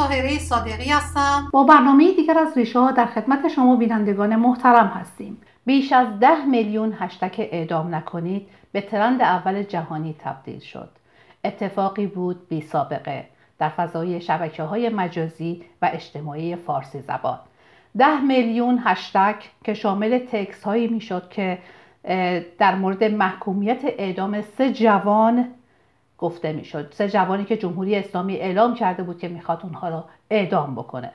تاهره صادقی هستم. با برنامه دیگر از ریشه ها در خدمت شما بینندگان محترم هستیم. بیش از ده میلیون هشتک اعدام نکنید به ترند اول جهانی تبدیل شد. اتفاقی بود بی سابقه در فضای شبکه های مجازی و اجتماعی فارسی زبان. ده میلیون هشتگ که شامل تکس هایی می‌شد که در مورد محکومیت اعدام سه جوان گفته می‌شد. سه جوانی که جمهوری اسلامی اعلام کرده بود که می‌خواد اونها را اعدام بکنه.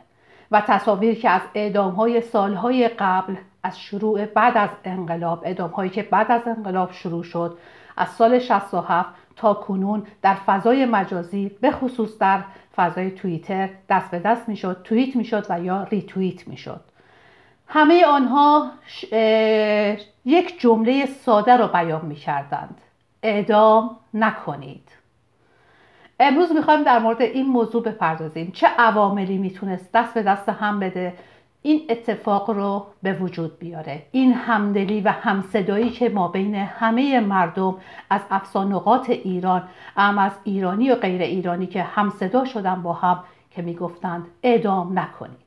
و تصاویر که از اعدام های سالهای قبل از شروع بعد از انقلاب اعدام هایی که بعد از انقلاب شروع شد از سال 67 تا کنون در فضای مجازی به خصوص در فضای توییتر دست به دست می‌شد توییت می‌شد و یا ریتوییت می‌شد. همه آنها یک جمله ساده را بیان می‌کردند. اعدام نکنید. امروز می‌خوایم در مورد این موضوع بپردازیم. چه عواملی می‌تونست دست به دست هم بده؟ این اتفاق رو به وجود بیاره. این همدلی و همصدایی که ما بین همه مردم از افسانقات ایران ام از ایرانی و غیر ایرانی که همصدا شدن با هم که می‌گفتند اعدام نکنید.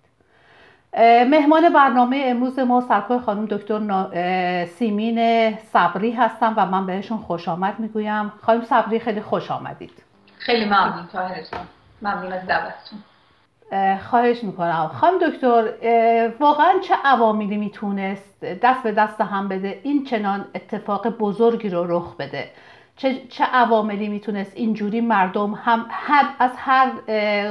مهمان برنامه امروز ما سرکار خانم دکتر سیمین صبری هستم و من بهشون خوش آمد می‌گویم. خانم صبری خیلی خوش آمدید. خیلی ممنون تاهرتون ممنون از دعوتتون. خواهش می‌کنم. خانم دکتر واقعا چه عواملی می‌تونست دست به دست هم بده؟ این چنان اتفاق بزرگی رو رخ بده. چه, چه عواملی می‌تونست اینجوری مردم هم از هر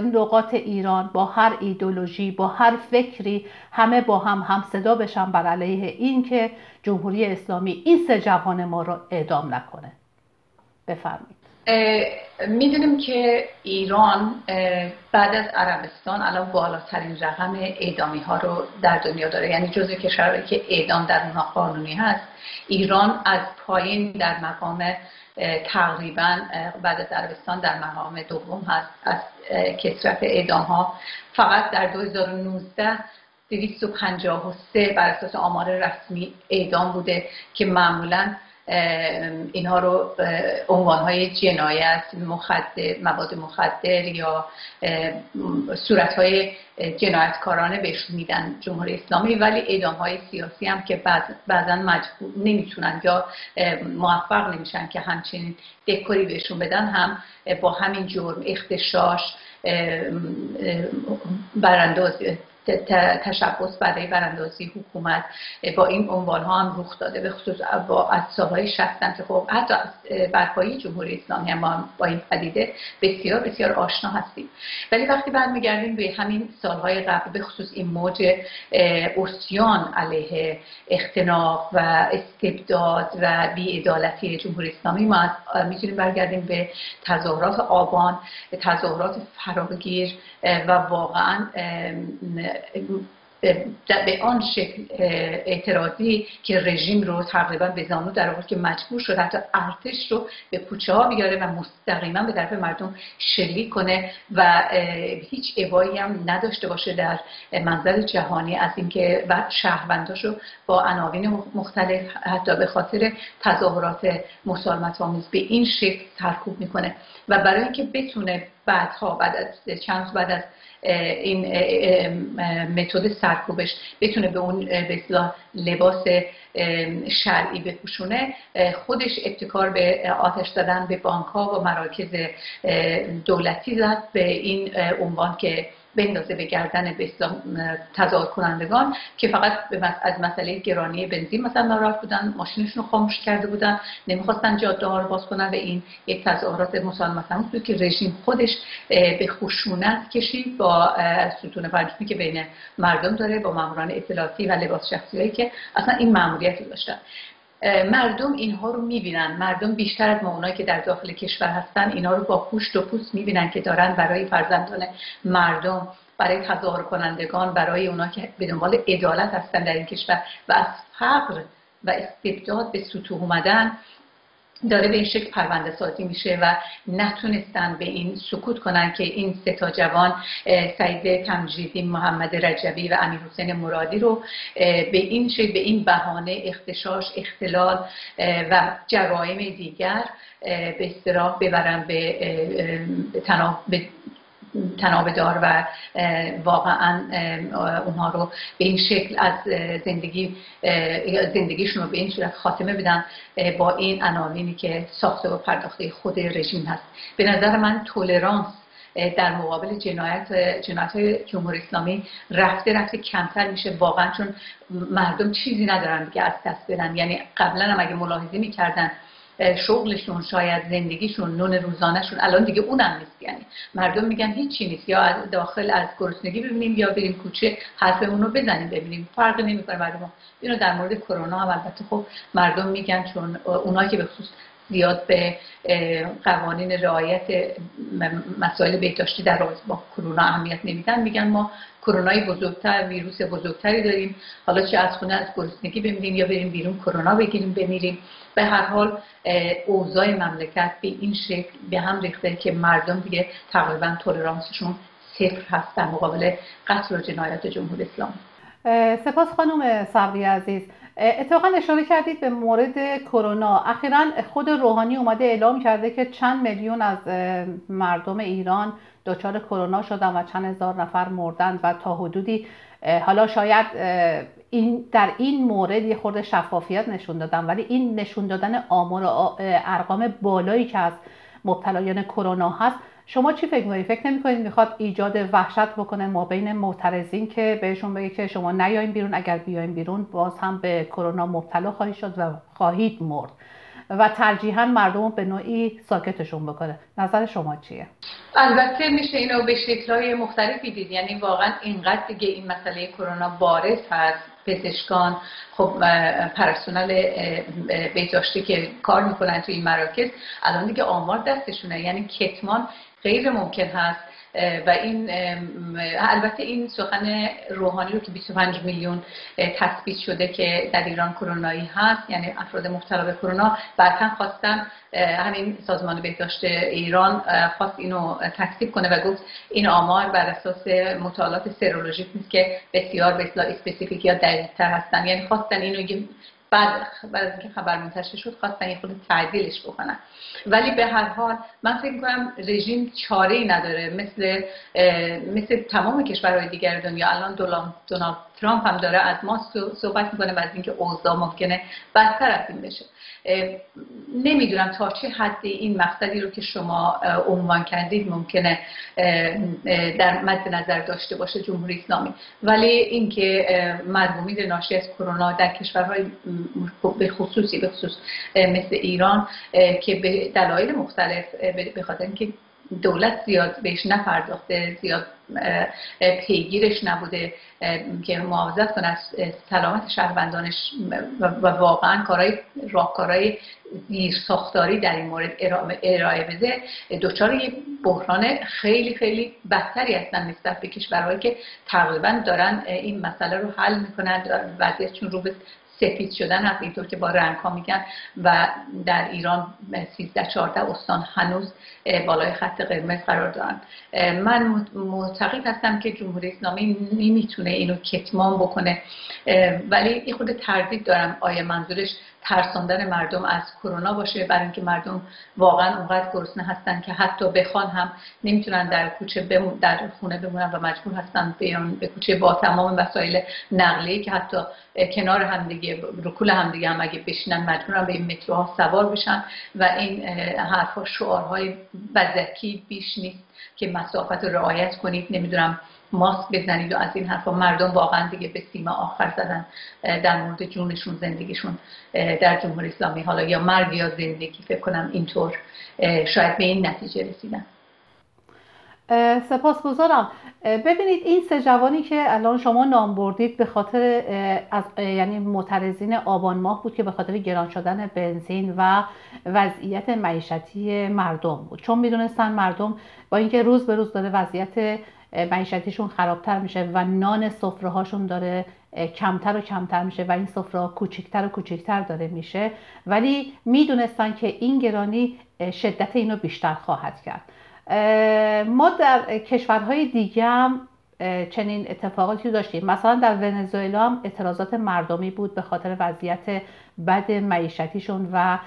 نقاط ایران با هر ایدولوژی با هر فکری همه با هم هم صدا بشن بر علیه این که جمهوری اسلامی این سه جوان ما رو اعدام نکنه. بفرمایید. می‌دونیم که ایران بعد از عربستان الان بالاترین رقم اعدامی ها رو در دنیا داره. یعنی جزو کشورهایی که اعدام در اونها قانونی هست ایران از پایین در مقام تقریبا بعد از عربستان در مقام دوم هست از کسرت اعدام ها فقط در 2019 253 بر اساس آمار رسمی اعدام بوده که معمولا اینها رو عنوان های جنایت مخدر مواد مخدر یا صورت های جنایتکارانه بهش میدن جمهوری اسلامی ولی اعدام های سیاسی هم که بعضا مجبور نمی‌تونن یا موفق نمیشن که همچنین دکوری بهشون بدن هم با همین جرم اختشاش برانداز تشبس برای براندازی حکومت با این عنوان ها هم رخ داده به خصوص با از سالهای شستن که خب حتی از برپایی جمهوری اسلامی هم با این پدیده بسیار بسیار آشنا هستیم. ولی وقتی برمیگردیم به همین سالهای قبل به خصوص این موج اسیان علیه اختناق و استبداد و بیعدالتی جمهوری اسلامی ما می‌تونیم برگردیم به تظاهرات آبان تظاهرات فراگیر و واقعا به آن شکل اعتراضی که رژیم رو تقریبا به زانو در آورد که مجبور شد حتی ارتش رو به کوچه ها بیاره و مستقیما به طرف مردم شلیک کنه و هیچ ابایی هم نداشته باشه در منظر جهانی از اینکه و شهرونداش رو با عناوین مختلف حتی به خاطر تظاهرات مسالمت آمیز به این شکل سرکوب می‌کنه. و برای اینکه بتونه بعدها بعد از چند بعد از این متد سرکوبش بتونه به اون به لباس شرعی بپوشونه. خودش ابتکار به آتش زدن به بانک ها و مراکز دولتی زد به این عنوان که بندازه به گردن تظاهر کنندگان که فقط از مسئله گرانی بنزین مثلا ناراحت بودن ماشینشون رو خاموش کرده بودن نمی‌خواستن جاده رو باز کنن و این یک تظاهرات مثلا بود که رژیم خودش به خشونت کشید با ستون پنجمی که بین مردم داره با ماموران اطلاعاتی و لباس شخصی که اصلا این ماموریت داشتن. مردم اینها رو می‌بینن. مردم بیشتر از ما اونایی که در داخل کشور هستن اینها رو با پوشت و پوست می‌بینن که دارن برای فرزندان مردم برای تظاهر کنندگان برای اونا که به دنبال عدالت هستن در این کشور. و از فقر و استبداد به سطوح اومدن داره به این شکل پرونده سازی میشه و نتونستن به این سکوت کنن که این سه تا جوان سعید تمجیدی محمد رجبی و امیر حسین مرادی رو به این شکل به این بهانه اختشاش اختلال و جرایم دیگر به استراح ببرن به, به تنابه دار و واقعا اونها رو به این شکل از زندگی زندگیشون رو به این صورت خاتمه بدن با این عناوینی که ساخته و پرداخته خود رژیم هست. به نظر من تولرانس در مقابل جنایت جنایت های جمهوری اسلامی رفته رفته کمتر میشه. واقعا چون مردم چیزی ندارن دیگه از دست بدن. یعنی قبلا هم اگه ملاحظه می‌کردن شغلشون شاید زندگیشون نون روزانهشون. الان دیگه اونم نیست. یعنی مردم میگن هیچی نیست. یا از داخل از گرسنگی ببینیم یا بریم کوچه حرفمون رو بزنیم ببینیم. فرقی نمی‌کنه مردم. اینو در مورد کرونا هم البته خب مردم میگن چون اونایی که به خصوص زیاد به قوانین رعایت مسائل بهداشتی در رابطه با کرونا اهمیت نمیدن. میگن ما کرونای بزرگتر ویروس بزرگتری داریم. حالا چه از خونه از گرسنگی بمیریم یا بریم بیرون کرونا بگیریم بمیریم. به هر حال اوضاع مملکت به این شکل به هم ریخته که مردم دیگه تقریبا تولرانسشون صفر هست در مقابل قتل و جنایت جمهوری اسلامی. سپاس خانم صبری عزیز. اتفاقا اشاره کردید به مورد کرونا. اخیرا خود روحانی اومده اعلام کرده که چند میلیون از مردم ایران دچار کرونا شدن و چند هزار نفر مردن و تا حدودی حالا شاید این در این مورد یه خورده شفافیت نشون دادن ولی این نشون دادن آمار ارقام بالایی که از مبتلایان کرونا هست شما چی فکر می‌کنید فکر نمی‌کنید می‌خواد ایجاد وحشت بکنه ما بین معترضین که بهشون بگه که شما نیاین بیرون اگر بیاین بیرون باز هم به کرونا مبتلا خواهید شد و خواهید مرد. و ترجیحا مردم به نوعی ساکتشون بکنه. نظر شما چیه؟ البته میشه اینو به شکلهای مختلفی دید. یعنی واقعا اینقدر دیگه این مسئله کرونا بارز هست. پزشکان خب پرسنل بهداشتی که کار می‌کنن توی این مراکز الان دیگه آمار دستشونه. یعنی کتمان غیر ممکن هست و این البته این سخن روحانی رو که 25 میلیون تثبیت شده که در ایران کرونایی هست یعنی افراد مبتلا به کرونا. بعدا خواستن همین سازمان بهداشت ایران خواست اینو تکذیب کنه و گفت این آمار بر اساس مطالعات سرولوژیک نیست که بسیار به اصطلاح specific یا دقیق تر هستن. یعنی خواستن اینو بعد بعد از اینکه خبر منتشر شد خواستن یه خورده تعدیلش بکنن. ولی به هر حال من فکر می‌کنم رژیم چاره ای نداره. مثل مثل تمام کشورهای دیگر دنیا. الان دونالد ترامپ هم داره از ما صحبت می‌کنه و از اینکه اوضاع ممکنه بدتر از این بشه. نمی‌دونم تا چه حدی این مقصدی رو که شما عنوان کردید ممکنه در مد نظر داشته باشه جمهوری اسلامی. ولی اینکه مرحومین ناشی از کرونا در کشورهای به خصوصی به خصوص مثل ایران که به دلایل مختلف به خاطر اینکه دولت زیاد بهش نپرداخته زیاد پیگیرش نبوده که محافظت کنه از سلامت شهروندانش و واقعا کارهای راهکارهای زیر ساختاری در این مورد ارائه بده. دچار یه بحران خیلی خیلی بدتری هستن نسبت به کشورهایی که تقریبا دارن این مسئله رو حل می‌کنن وضعیتشون رو به سفید شدن هست اینطور که با رنگ ها میگن و در ایران 13 14 استان هنوز بالای خط قرمز قرار دارن. من معتقد هستم که جمهوری اسلامی نمی‌تونه اینو کتمان بکنه. ولی این خود تردید دارم آیا منظورش ترساندن مردم از کرونا باشه برای اینکه مردم واقعا اونقدر گرسنه هستن که حتی بخوان هم نمی‌تونن در کوچه در خونه بمونن و مجبور هستن بیان به کوچه با تمام وسایل نقلیه که حتی کنار هم دیگه رکول هم دیگه هم اگه بشینن مجبورن به این متروها سوار بشن و این حرفا شعارهای بزکی بیش نیست که مسافت رو رعایت کنید. نمی‌دونم ماسک بزنید و از این حرفا. مردم واقعا دیگه به سیما آخر زدن در مورد جونشون زندگیشون در جمهوری اسلامی. حالا یا مرگ یا زندگی فکر کنم اینطور شاید به این نتیجه رسیدن. سپاسگزارم. ببینید این سه جوانی که الان شما نام بردید به خاطر از یعنی معترضین آبان ماه بود که به خاطر گران شدن بنزین و وضعیت معیشتی مردم بود. چون می‌دونستن مردم با اینکه روز به روز داره وضعیت معیشتیشون خرابتر میشه و نان سفره هاشون داره کمتر و کمتر میشه و این سفره کوچکتر و کوچکتر داره میشه. ولی می‌دونستن که این گرانی شدت اینو بیشتر خواهد کرد. ما در کشورهای دیگه هم چنین اتفاقاتی داشتیم. مثلا در ونزوئلا هم اعتراضات مردمی بود به خاطر وضعیت بد معیشتیشون و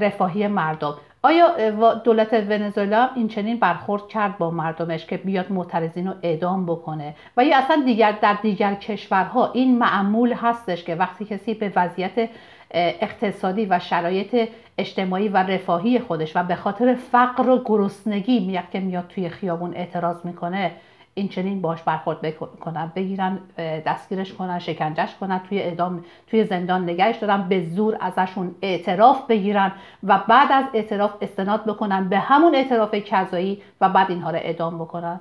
رفاهی مردم. آیا دولت ونزوئلا این چنین برخورد کرد با مردمش که بیاد معترضین رو اعدام بکنه؟ و یا اصلا دیگر در دیگر کشورها این معمول هستش که وقتی کسی به وضعیت اقتصادی و شرایط اجتماعی و رفاهی خودش و به خاطر فقر و گرسنگی میاد که میاد توی خیابون اعتراض می‌کنه این چنین باش برخورد بکنن بگیرن دستگیرش کنن شکنجش کنن توی اعدام توی زندان نگهش دارن به زور ازشون اعتراف بگیرن و بعد از اعتراف استناد بکنن به همون اعتراف کذایی و بعد اینها رو اعدام بکنن.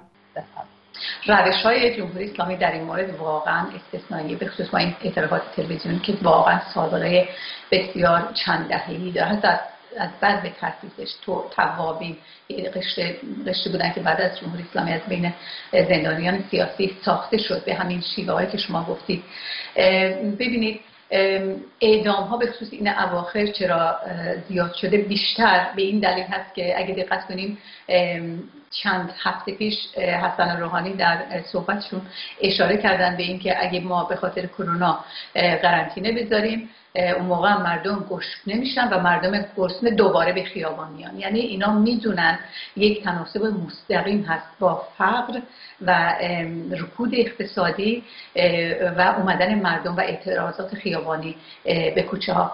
روش های جمهوری اسلامی در این مورد واقعا استثنایی به خصوص با این اعترافات تلویزیونی که واقعا سابقه بسیار چند دهه‌ای داره از بعد تاسیسش تو توابین قشر قشر بودن که بعد از جمهوری اسلامی از بین زندانیان سیاسی ساخته شد به همین شیوه که شما گفتید. ببینید اعدام ها به خصوص این اواخر چرا زیاد شده بیشتر به این دلیل هست که اگه دقت کنیم چند هفته پیش حسن روحانی در صحبتشون اشاره کردن به اینکه اگه ما به خاطر کرونا قرنطینه بذاریم اون موقع هم مردم گشنه نمیشن و مردم گرسنه دوباره به خیابان میان. یعنی اینا می‌دونن یک تناسب مستقیم هست با فقر و رکود اقتصادی و اومدن مردم و اعتراضات خیابانی به کوچه ها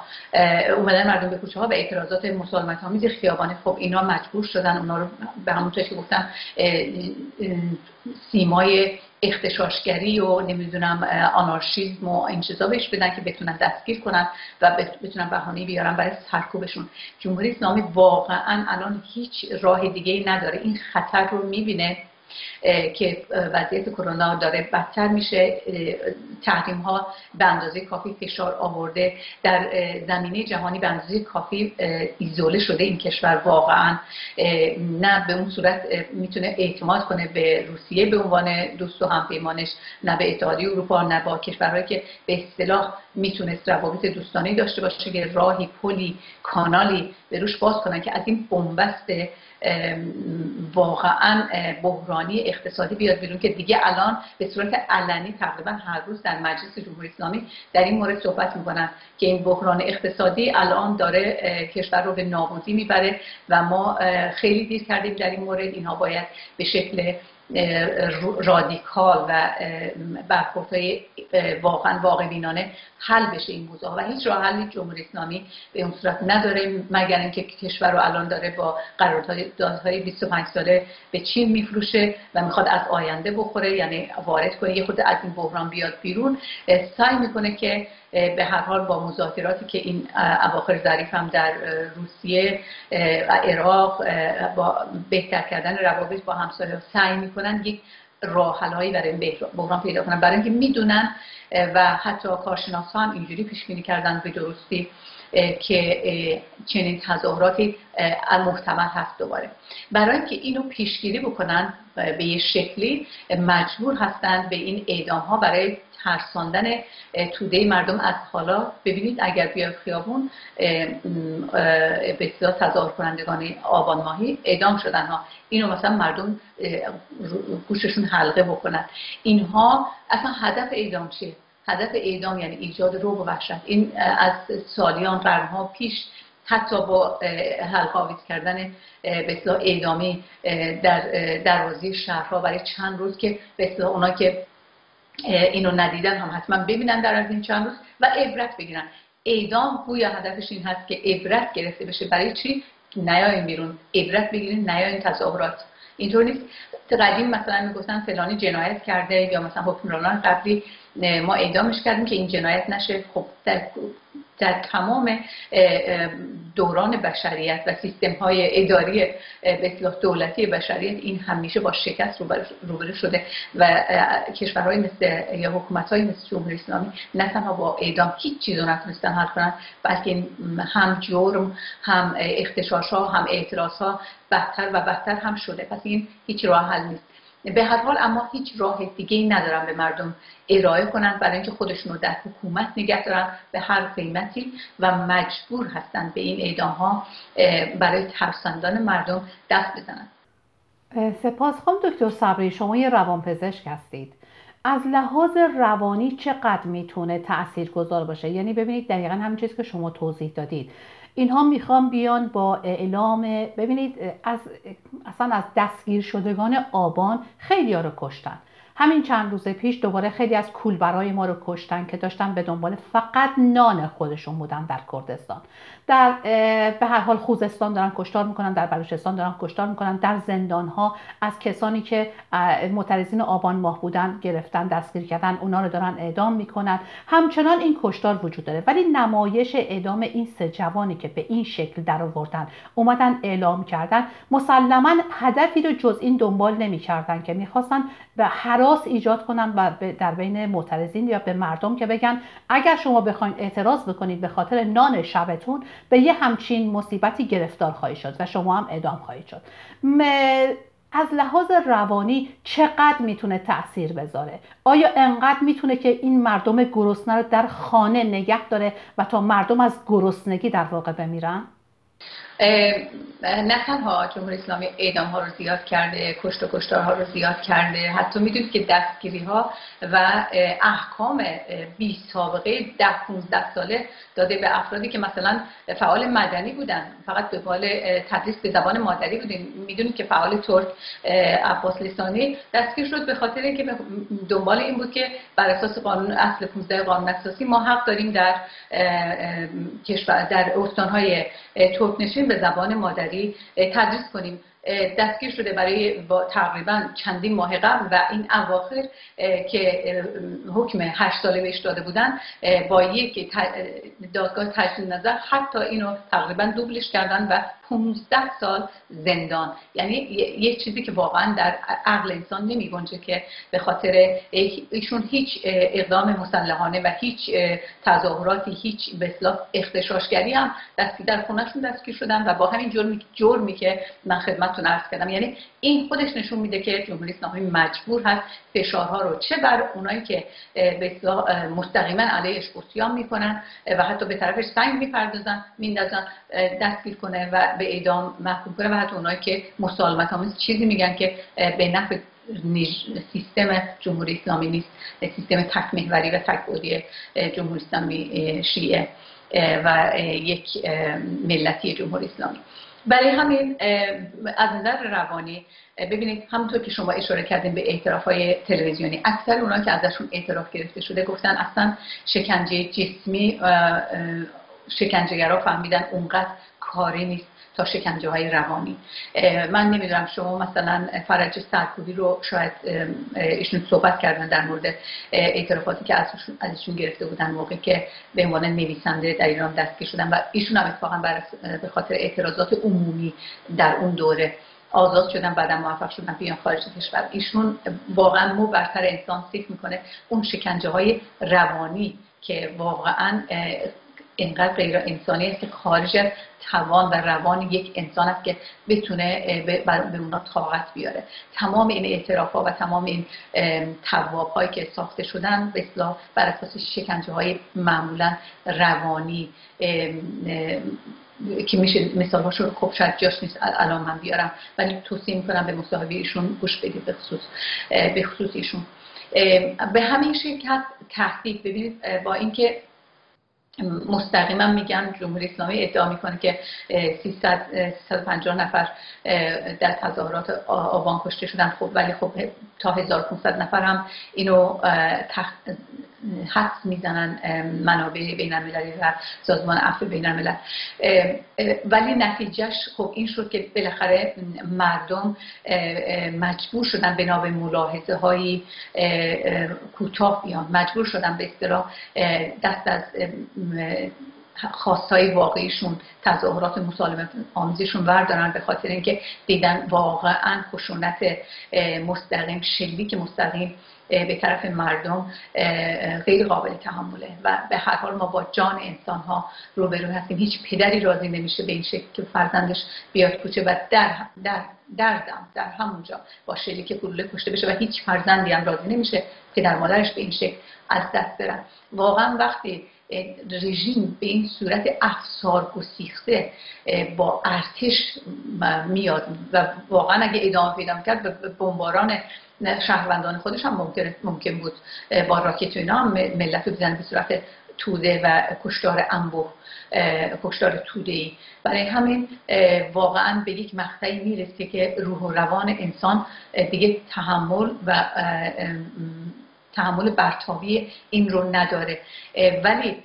اومدن مردم به کوچه ها و اعتراضات مسالمت آمیز خیابانی خب اینا مجبور شدن اونا رو به همونطور که سیمای اختشاشگری و نمی‌دونم آنارشیزم و این چیزا بهش بدن که بتونن دستگیر کنن و بتونن بهانه بیارن برای سرکوبشون. جمهوری اسلامی واقعا الان هیچ راه دیگه ای نداره. این خطر رو می‌بینه که وضعیت کرونا داره بدتر میشه. تحریم ها به اندازه کافی فشار آورده. در زمینه جهانی به اندازه کافی ایزوله شده این کشور واقعا. نه به اون صورت می‌تونه اعتماد کنه به روسیه به عنوان دوست و همپیمانش نه به اتحادیه اروپا نه با کشورهایی که به اصطلاح می‌تونست روابط دوستانه داشته باشه که راهی پلی کانالی به روش باز کنن که از این بنبست واقعا بحرانی اقتصادی بیاد بیرون که دیگه الان به صورت علنی تقریبا هر روز در مجلس جمهوری اسلامی در این مورد صحبت می‌کنن که این بحران اقتصادی الان داره کشور رو به نابودی می‌بره و ما خیلی دیر کردیم در این مورد. اینها باید به شکل رادیکال و برخوردهای واقعا واقع بینانه حل بشه این موضوع و هیچ راه حلی جمهوری اسلامی به اون صورت نداره مگر اینکه کشور رو الان داره با قراردادهای 25 ساله به چین میفروشه و می‌خواد از آینده بخوره یعنی وارد کنه یه خود از این بحران بیاد بیرون. سعی می‌کنه که به هر حال با مذاکراتی که این اواخر ظریف هم در روسیه و عراق با بهتر کردن روابط با همسایه سعی می‌کنن یک راه هایی برای بحران پیدا کنن. برای اینکه می‌دونن و حتی کارشناس هم اینجوری پیش بینی کردن به درستی که چنین تظاهراتی محتمل هست دوباره. برای اینکه اینو پیشگیری بکنن به یه شکلی مجبور هستند به این اعدام ها برای ترساندن توده مردم از حالا ببینید اگر بیا خیابون به تظاهر کنندگان آبان ماهی اعدام شدن ها. اینو مثلا مردم گوششون حلقه بکنن. اینها اصلا هدف اعدام چیه؟ هدف اعدام یعنی ایجاد روح و وحشت. این از سالیان قرنها پیش حتی با حلقاویز کردن به اعدامی در دروازه شهرها برای چند روز که به اونا که اینو ندیدن هم حتما ببینن در از این چند روز و عبرت بگیرن. اعدام گویا هدفش این هست که عبرت گرفته بشه. برای چی؟ نیاین بیرون. عبرت بگیرین نیاین تظاهرات. اینطور نیست. قدیم مثلا می‌گفتن فلانی جنایت کرده یا مثلا حکمرانان قبلی ما اعدامش کردیم که این جنایت نشه. خب در, در تمام دوران بشریت و سیستم های اداری به دولتی بشریت این همیشه با شکست روبرو شده و کشورهای مثل یا حکومت های مثل جمهوری اسلامی نه تنها با اعدام هیچ چیز رو نتونستن حل کنن بلکه هم جرم هم اختشاش ها هم اعتراض ها بدتر و بدتر هم شده. پس این هیچ راه حل نیست. به هر حال اما هیچ راه دیگه ای ندارن به مردم ارائه کنند برای اینکه خودشون رو در حکومت نگه دارن به هر قیمتی و مجبور هستند به این اعدام ها برای ترساندن مردم دست بزنن. سپاس خانم دکتر صبری شما یه روانپزشک هستید. از لحاظ روانی چقدر می‌تونه تأثیر گذار باشه؟ یعنی ببینید دقیقا همین چیزی که شما توضیح دادید. اینها می‌خوان بیان با اعلام ببینید از اصلا از دستگیر شدگان آبان خیلی ها رو کشتن. همین چند روز پیش دوباره خیلی از کولبرای ما رو کشتن که داشتن به دنبال فقط نان خودشون بودن در کردستان. در به هر حال خوزستان دارن کشتار می‌کنن در بلوچستان دارن کشتار می‌کنن. در زندان ها از کسانی که معترضین آبان ماه بودن گرفتن دستگیر کردن اونا رو دارن اعدام می‌کنن. همچنان این کشتار وجود داره. ولی نمایش اعدام این سه جوانی که به این شکل در آوردن اومدن اعلام کردن مسلما هدفی رو جز این دنبال نمی‌کردن که می‌خواستن به حراس ایجاد کنن و در بین معترضین یا به مردم که بگن اگر شما بخواید اعتراض بکنید به خاطر نان شبتون به یه همچین مصیبتی گرفتار خواهید شد و شما هم اعدام خواهید شد. از لحاظ روانی چقدر می‌تونه تاثیر بذاره؟ آیا انقدر می‌تونه که این مردم گرسنه رو در خانه نگه داره و تا مردم از گرسنگی در واقع بمیرن؟ نه تنها جمهوری اسلامی اعدام ها رو زیاد کرده کشت و کشتار ها رو زیاد کرده حتی می‌دونید که دستگیری ها و احکام بی سابقه ده 15 ساله داده به افرادی که مثلا فعال مدنی بودن فقط به بال تدریس به زبان مادری بودن. می‌دونید که فعال ترک عباس لسانی دستگیر شد به خاطر اینکه دنبال این بود که بر اساس قانون اصل 15 قانون اساسی ما حق داریم در کشور در استانهای ترکنشین به زبان مادری تدریس کنیم. دستگیر شده برای با تقریبا چندین ماه قبل و این اواخر که حکم هشت ساله بهش داده بودن با یک دادگاه تجدید نظر حتی اینو تقریبا دوبلش کردن و 15 سال زندان. یعنی یه چیزی که واقعا در عقل انسان نمی گنجه که به خاطر ایشون هیچ اقدام مسلحانه و هیچ تظاهراتی هیچ به اختشاشگری هم دستی در خونهشون دستگیر شدن و با همین جرمی, جرمی که من خدمتتون عرض کردم. یعنی این خودش نشون میده که جمهوری اسلامی مجبور هست فشارها رو چه بر اونایی که به مستقیما علیهش قسیان می‌کنن و حتی به طرفش سنگ می‌پردازن میندازن دستگیر کنه و به اعدام محکوم کنه و حتی اونایی که مسالمت آمیز چیزی میگن که به نفع سیستم جمهوری اسلامی نیست سیستم تک محوری و تک جمهوری اسلامی شیعه و یک ملتی جمهوری اسلامی. برای همین از نظر روانی ببینید همونطور که شما اشاره کردین به اعتراف های تلویزیونی اکثر اونا که ازشون اعتراف گرفته شده گفتن اصلا شکنجه جسمی شکنجهگرا فهمیدن اونقدر کاری نیست. تا شکنجه های روانی من نمی‌دونم شما مثلا فرج سرکوبی رو شاید ایشون صحبت کردن در مورد اعترافاتی که ازشون, ازشون گرفته بودن موقعی که به عنوان نویسنده در ایران دستگیر شدن و ایشون هم اتفاقا به خاطر اعتراضات عمومی در اون دوره آزاد شدن بعدا موفق شدن بیان خارج کشور. ایشون واقعا مو برتر انسان فکر می‌کنه اون شکنجه های روانی که واقعا اینقدر غیر انسانی است که خارج توان و روان یک انسان است که بتونه به اونا طاقت بیاره. تمام این اعتراف ها و تمام این تواب هایی که ساخته شدن به بر اساس شکنجه های معمولا روانی که میشه مثال هاشون خب شاید جاش نیست الان من بیارم. ولی توصیه می‌کنم به مصاحبه ایشون گوش بدید به خصوص به خصوص ایشون. به همین شکل تهدید ببینید با اینکه مستقیما میگن جمهوری اسلامی ادعا می‌کنه که 300 350 نفر در تظاهرات آبان کشته شدن خب ولی خب تا 1500 نفر هم اینو. حد می‌زنن منابع بین المللی و سازمان عفو بین الملل ولی نتیجهش خب این شد که بالاخره مردم مجبور شدن بنا به ملاحظه هایی کوتاه بیان. مجبور شدن به اصطلاح دست از خواستای واقعیشون تظاهرات مسالمت آمیزشون بردارن به خاطر اینکه دیدن واقعا خشونت مستقیم شلیک مستقیم به طرف مردم غیر قابل تحمله و به هر حال ما با جان انسان ها روبرو هستیم. هیچ پدری راضی نمیشه به این شکل که فرزندش بیاد کوچه و در در در دم در همونجا با که گلوله کشته بشه و هیچ فرزندی هم راضی نمیشه پدر مادرش به این شکل از دست برن واقعا وقتی رژیم به این صورت افسار گسیخته با ارتش میاد و واقعا اگه ادامه پیدا کرد به بمباران شهروندان خودش هم ممکن, ممکن بود با راکت اینا ملت رو به صورت توده و کشتار انبوه کشتار توده ای برای همین واقعا به یک مقطعی می‌رسه که روح و روان انسان دیگه تحمل و تحمل برتابی این رو نداره. ولی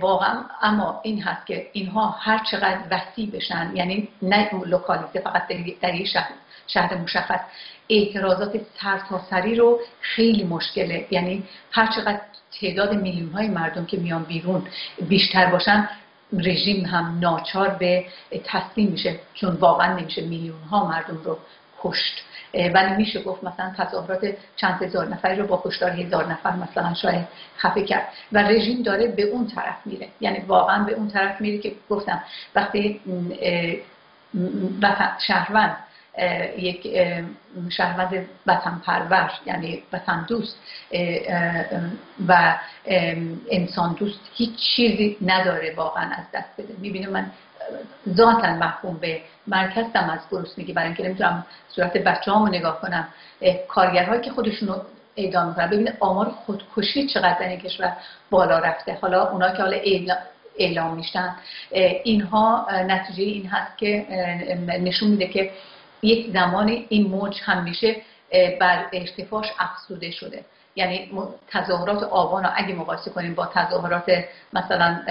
واقعا اما این هست که اینها هر چقدر وسیع بشن یعنی نه لوکالیته فقط در یک شهر, شهر مشخص. اعتراضات سرتاسری رو خیلی مشکله. یعنی هر چقدر تعداد میلیون های مردم که میان بیرون بیشتر باشن رژیم هم ناچار به تسلیم میشه چون واقعا نمیشه میلیون ها مردم رو کشت. ولی میشه گفت مثلا تظاهرات چند هزار نفری رو با کشتار هزار نفر مثلا شاید خفه کرد. و رژیم داره به اون طرف میره. یعنی واقعا به اون طرف میره که گفتم وقتی شهروند یک شهروند وطن پرور یعنی وطن دوست و انسان دوست هیچ چیزی نداره واقعا از دست بده. می‌بینم من ذاتا محکوم به مرکزم از گرسنگی برای اینکه نمی‌تونم صورت بچه هامو نگاه کنم. کارگرهایی که خودشونو اعدام می‌کنن. ببینید آمار خودکشی چقدر در این کشور بالا رفته. حالا اونا که حالا اعلام میشن اینها نتیجه این هست که نشون میده که یک زمان این موج هم میشه بر ارتفاعش افزوده شده. یعنی تظاهرات آبان رو اگه مقایسه کنیم با تظاهرات مثلا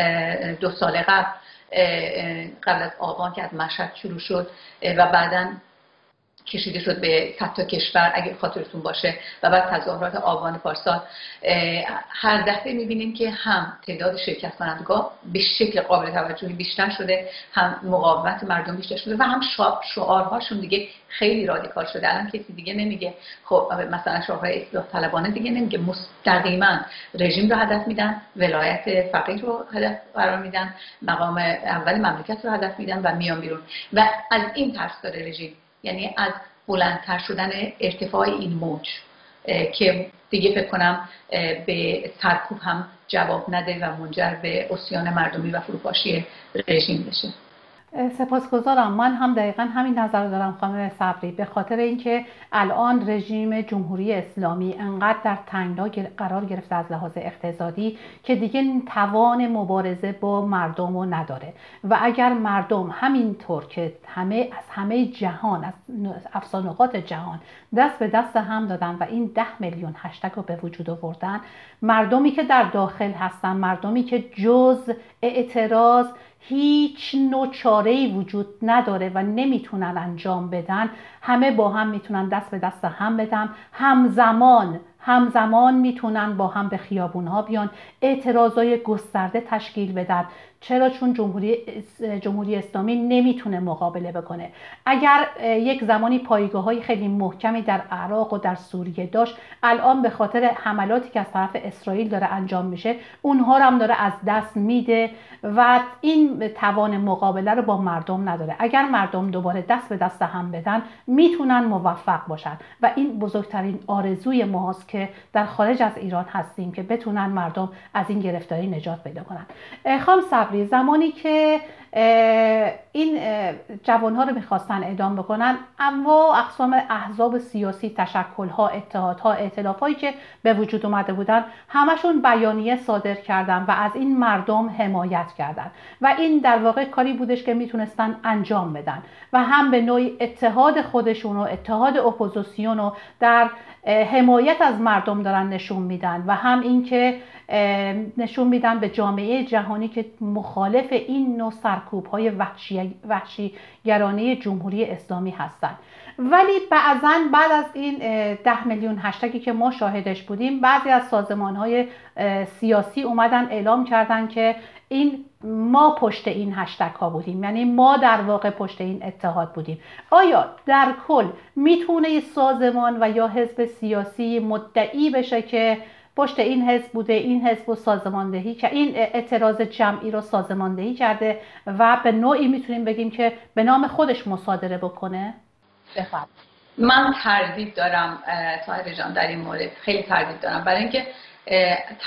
دو سال قبل قبل از آبان که از مشهد شروع شد و بعدا کشیده شد به صد کشور اگه خاطرتون باشه و بعد تظاهرات آبان پارسال هر دفعه می‌بینیم که هم تعداد شرکت کنندگان به شکل قابل توجهی بیشتر شده هم مقاومت مردم بیشتر شده و هم شعارهاشون دیگه خیلی رادیکال شده. الان کسی دیگه نمیگه. خب مثلا شعارهای اصلاح طلبانه دیگه نمیگه. مستقیما رژیم رو هدف میدن ولایت فقیر رو هدف قرار میدن مقام اول مملکت رو هدف میدن و میان بیرون. و از این ترس داره رژیم یعنی از بلندتر شدن ارتفاع این موج که دیگه فکر کنم به سرکوب هم جواب نده و منجر به اسیان مردمی و فروپاشی رژیم بشه. سپاسگزارم. من هم دقیقا همین نظر دارم خانم صبری. به خاطر اینکه الان رژیم جمهوری اسلامی انقدر در تنگنا قرار گرفته از لحاظ اقتصادی که دیگه توان مبارزه با مردم رو نداره. و اگر مردم همینطور که همه از همه جهان از افسانقات جهان دست به دست هم دادن و این ده میلیون هشتگ رو به وجود آوردن مردمی که در داخل هستن مردمی که جز اعتراض هیچ نوع چاره وجود نداره و نمی‌تونن انجام بدن. همه با هم می‌تونن دست به دست هم بدن. همزمان همزمان می‌تونن با هم به خیابون ها بیان. اعتراضای گسترده تشکیل بدن. چرا؟ چون جمهوری, جمهوری اسلامی نمی‌تونه مقابله بکنه. اگر یک زمانی پایگاه های خیلی محکمی در عراق و در سوریه داشت الان به خاطر حملاتی که از طرف اسرائیل داره انجام میشه اونها رو هم داره از دست میده و این توان مقابله رو با مردم نداره. اگر مردم دوباره دست به دست هم بدن می‌تونن موفق باشن. و این بزرگترین آرزوی ماست که در خارج از ایران هستیم که بتونن مردم از این گرفتاری نجات پیدا کنن. صبری زمانی که این جوانها رو می‌خواستن اعدام بکنن اما اقسام احزاب سیاسی تشکلها اتحادها ائتلافهایی که به وجود اومده بودن همشون بیانیه صادر کردن و از این مردم حمایت کردن. و این در واقع کاری بودش که می‌تونستن انجام بدن. و هم به نوعی اتحاد خودشون و اتحاد اپوزیسیون رو در حمایت از مردم دارن نشون میدن. و هم اینکه نشون میدن به جامعه جهانی که مخالف این نوع سرکوب های وحشی, گرانه جمهوری اسلامی هستند. ولی بعضا بعد از این ده میلیون هشتگی که ما شاهدش بودیم بعضی از سازمان های سیاسی اومدن اعلام کردن که این ما پشت این هشتگ ها بودیم. یعنی ما در واقع پشت این اتحاد بودیم. آیا در کل می‌تونه سازمان و یا حزب سیاسی مدعی بشه که پشت این حزب بوده این حزب رو سازماندهی که این اعتراض جمعی رو سازماندهی کرده و به نوعی می‌تونیم بگیم که به نام خودش مصادره بکنه. من تردید دارم طاهر جان در این مورد خیلی تردید دارم. برای اینکه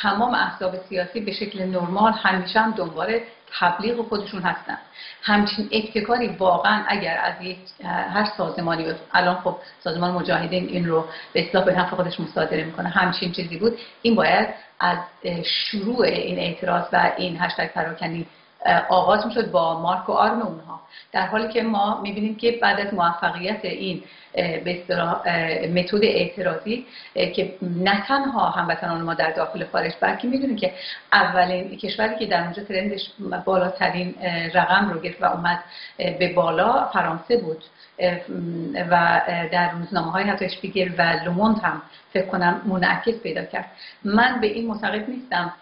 تمام احزاب سیاسی به شکل نرمال همیشه هم دنبال تبلیغ خودشون هستن. همچین ابتکاری واقعا اگر از هر سازمانی الان خب سازمان مجاهدین این رو به اصلاح به نفع خودش مصادره می‌کنه همچین چیزی بود. این باید از شروع این اعتراض و این هشتگ پراکنی آغاز می‌شد با مارک و آرم اونها. در حالی که ما می‌بینیم که بعد از موفقیت این به متد اعتراضی که نه تنها هموطنان ما در داخل خارج بلکه می‌دونیم که اولین کشوری که در اونجا ترندش بالاترین رقم رو گرفت و اومد به بالا فرانسه بود. و در روزنامه های حتی اشپیگل و لوموند هم فکر کنم منعکس پیدا کرد. من به این معتقد نیستم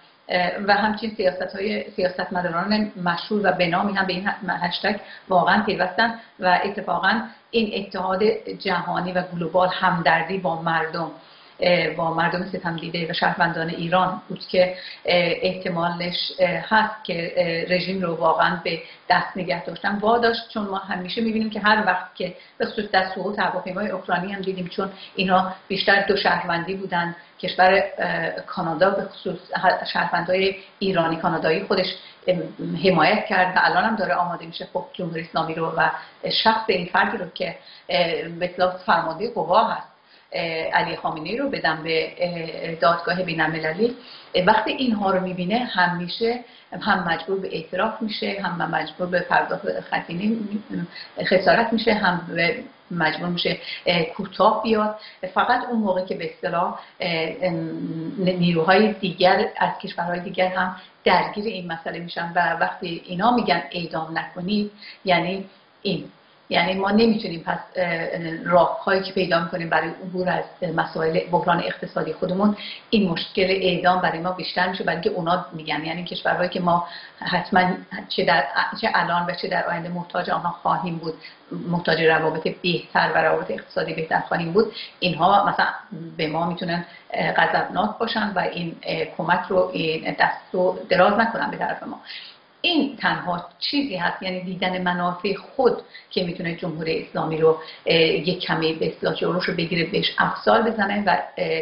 و همچنین سیاست های سیاست مداران مشهور و به نامی هم به این هشتگ واقعا پیوستن و اتفاقا این اتحاد جهانی و گلوبال همدردی با مردم با مردم ستم دیده و شهروندان ایران بود که احتمالش هست که رژیم رو واقعا به دست نگه داشتن. واداشت چون ما همیشه می‌بینیم که هر وقت که به خصوص در سقوط هواپیمای اوکراینی هم دیدیم چون اینا بیشتر دو شهروندی بودن کشور کانادا به خصوص شهروندهای ایرانی کانادایی خودش حمایت کرد و الان هم داره آماده میشه خب جمهوری اسلامی رو و شخص این فردی رو که به فرمانده قوا هست. علی خامنه‌ای رو بدم به دادگاه بین‌المللی. وقتی اینها رو می‌بینه همیشه هم مجبور به اعتراف میشه هم مجبور به پرداخت خزینه خسارت میشه هم مجبور میشه کوتاه بیاد. فقط اون موقع که به اصطلاح نیروهای دیگر از کشورهای دیگر هم درگیر این مسئله میشن و وقتی اینا میگن اعدام نکنید یعنی این. یعنی ما نمی‌تونیم پس راههایی که پیدا می‌کنیم برای عبور از مسائل بحران اقتصادی خودمون این مشکل اعدام برای ما بیشتر میشه. برای که اونا میگن یعنی کشورهایی که ما حتما چه, در چه الان و چه در آینده محتاج آنها خواهیم بود محتاج روابط بهتر و روابط اقتصادی بهتر خواهیم بود اینها مثلا به ما می‌تونن غضبناک باشن و این کمک رو این دست رو دراز نکنن به طرف ما. این تنها چیزی هست یعنی دیدن منافع خود که می‌تونه جمهوری اسلامی رو یک کمی به اصلاح جلوش رو بگیره بهش افسار بزنه و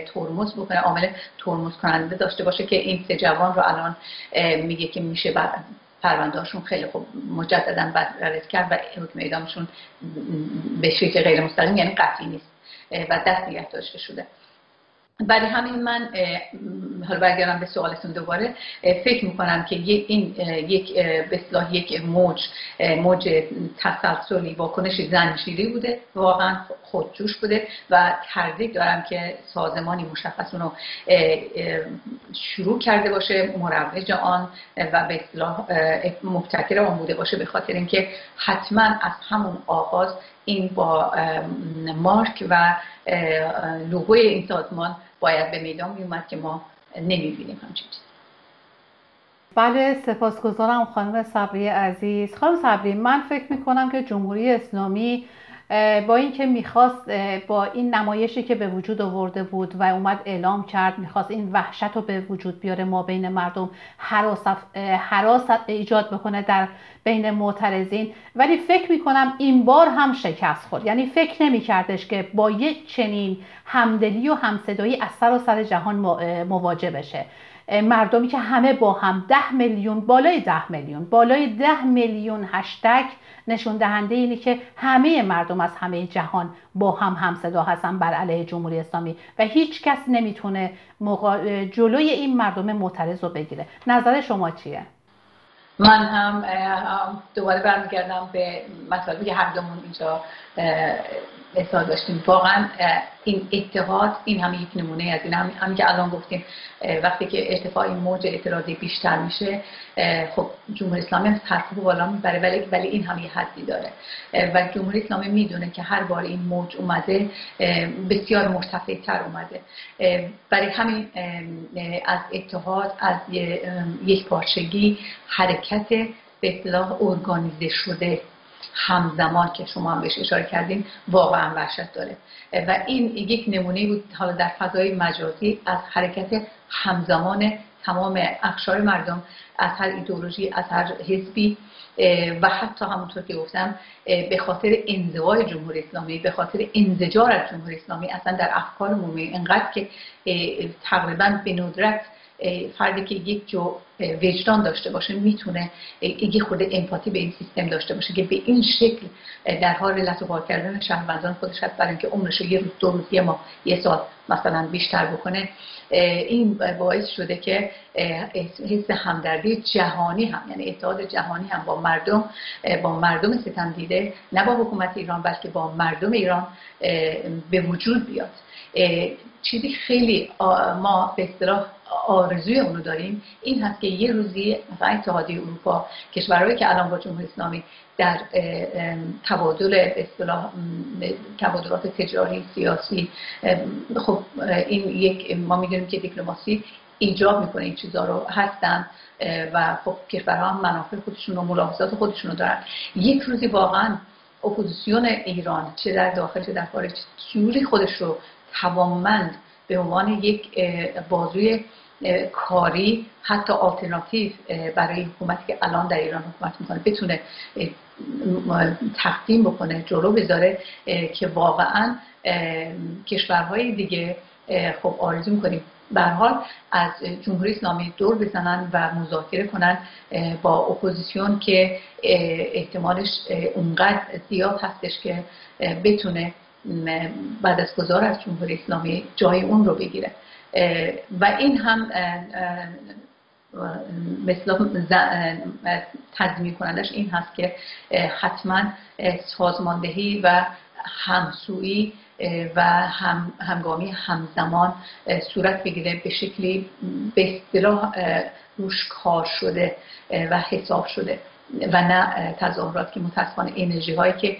ترمز بکنه عامل ترمز کننده داشته باشه که این سه جوان رو الان میگه که میشه بر پروندهاشون خیلی خوب مجددا بررسی کرد و حکم اعدامشون به شکل غیر مستقیم یعنی قطعی نیست و دست نگه داشته شده. برای همین من حالا برگردم به سوالتون دوباره فکر می‌کنم که این یک به یک موج موج تسلسلی واکنش زنجیری بوده واقعا خودجوش بوده و تردید دارم که سازمانی مشخص اونو شروع کرده باشه مروج آن و به اصلاح مبتکر آن بوده باشه به خاطر اینکه حتما از همون آغاز این با مارک و لوگوی این سازمان باید به میدان میومد که ما نمی‌بینیم همچین بله سپاسگزارم خانم صبری عزیز. خانم صبری من فکر می‌کنم که جمهوری اسلامی با اینکه می‌خواست با این نمایشی که به وجود آورده بود و اومد اعلام کرد می‌خواست این وحشت رو به وجود بیاره ما بین مردم حراست ایجاد بکنه در بین معترضین. ولی فکر می‌کنم این بار هم شکست خورد. یعنی فکر نمیکردش که با یک چنین همدلی و همصدایی از سر و سر جهان مواجه بشه. مردمی که همه با هم ده میلیون بالای ده میلیون بالای ده میلیون هشتگ نشون دهنده اینه که همه مردم از همه جهان با هم همصدا هستن بر علیه جمهوری اسلامی و هیچ کس نمی‌تونه جلوی این مردم معترض رو بگیره. نظر شما چیه؟ من هم دوباره برمیگردم به مطالبی که هر اینجا احساس داشتیم. واقعا این اتحاد این هم یک نمونه از این هم, که الان گفتیم وقتی که ارتفاع این موج اعتراضی بیشتر میشه خب جمهوری اسلامی هم سرکوب بالا می‌بره ولی ولی این هم یه حدی داره. و جمهوری اسلامی می‌دونه که هر بار این موج اومده بسیار مرتفع تر اومده برای همین از اتحاد از یک پارچگی حرکت به اصطلاح ارگانیزه شده. همزمان که شما هم بهش اشاره کردین واقعا وحشت داره. و این یک نمونه بود حالا در فضای مجازی از حرکت همزمان تمام اقشار مردم از هر ایدولوژی از هر حزبی و حتی همونطور که گفتم به خاطر انزوای جمهوری اسلامی به خاطر انزجار از جمهوری اسلامی اصلا در افکار عمومی اینقدر که تقریبا به ندرت فردی که یک جو وجدان داشته باشه می‌تونه یک خود امپاتی به این سیستم داشته باشه که به این شکل در حال لطو کردن شهروندان خودش هست. برای اینکه عمرش یه روز دو روز یه ماه یه سال مثلا بیشتر بکنه. این باعث شده که حس همدردی جهانی هم یعنی اتحاد جهانی هم با مردم با مردم ستم دیده نه با حکومت ایران بلکه با مردم ایران به وجود بیاد. چیزی خیلی ما به اصطلاح آرزوی اونو داریم این هست که یه روزی مثلا اتحادیه اروپا کشورهایی که الان با جمهوری اسلامی در تبادل اصطلاح تبادلات تجاری سیاسی خب این یک ما می‌دونیم که دیپلماسی ایجاب می‌کنه این چیزها رو هستن و خب کشورها هم منافع خودشون و ملاحظات خودشون رو دارن. یک روزی واقعا اپوزیسیون ایران چه در داخل چه در خارج جوری خودش رو توانمند به عنوان یک بازوی کاری حتی آلترناتیو برای حکومتی که الان در ایران حکومت می‌کنه بتونه تقدیم بکنه جلو بذاره که واقعا کشورهای دیگه خب آرزو می‌کنیم. به حال از جمهوری اسلامی دور بزنن و مذاکره کنن با اپوزیسیون که احتمالش اونقدر زیاد هستش که بتونه بعد از گذار از جمهوری اسلامی جای اون رو بگیره. و این هم مثل تضمین کنندش این هست که حتما سازماندهی و همسویی و هم همگامی همزمان صورت بگیره به شکلی به اصطلاح روش کار شده و حساب شده. و نه تظاهرات که متاسفانه انرژی هایی که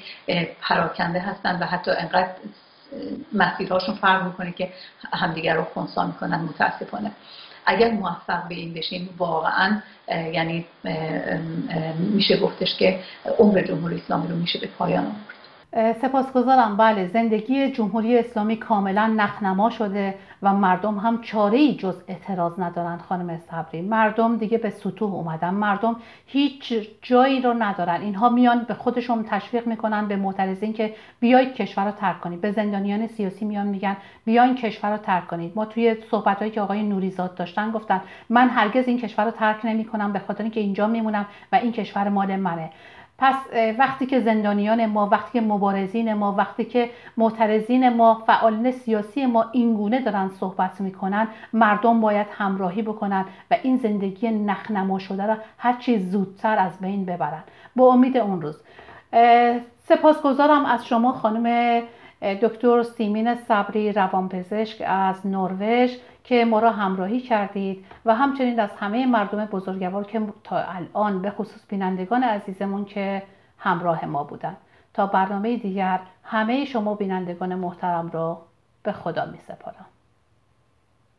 پراکنده هستن و حتی انقدر مسیرهاشون فرق می‌کنه که همدیگر رو خونسا می‌کنن متاسفانه. اگر موفق به این بشیم واقعا یعنی میشه گفتش که عمر جمهوری اسلامی رو میشه به پایان آورد. سپاسگزارم. بله زندگی جمهوری اسلامی کاملا نخنما شده و مردم هم چاره ای جز اعتراض ندارند خانم صبری. مردم دیگه به سطوح اومدن. مردم هیچ جایی رو ندارن. اینها میان به خودشون تشویق می‌کنن به معترضین که بیایید کشور رو ترک کنید. به زندانیان سیاسی میان میگن بیاین کشور رو ترک کنید. ما توی صحبت هایی که آقای نوریزاد داشتن گفتن من هرگز این کشور رو ترک نمی کنم به خاطر اینکه اینجا میمونم و این کشور مال منه. پس وقتی که زندانیان ما وقتی که مبارزین ما وقتی که معترضین ما فعالین سیاسی ما اینگونه دارن صحبت می‌کنن مردم باید همراهی بکنن و این زندگی نخنما شده را هرچی زودتر از بین ببرن. با امید اون روز. سپاسگزارم از شما خانم دکتر سیمین صبری روانپزشک از نروژ. که ما را همراهی کردید و همچنین از همه مردم بزرگوار که تا الان به خصوص بینندگان عزیزمون که همراه ما بودند تا برنامه دیگر همه شما بینندگان محترم را به خدا می سپارم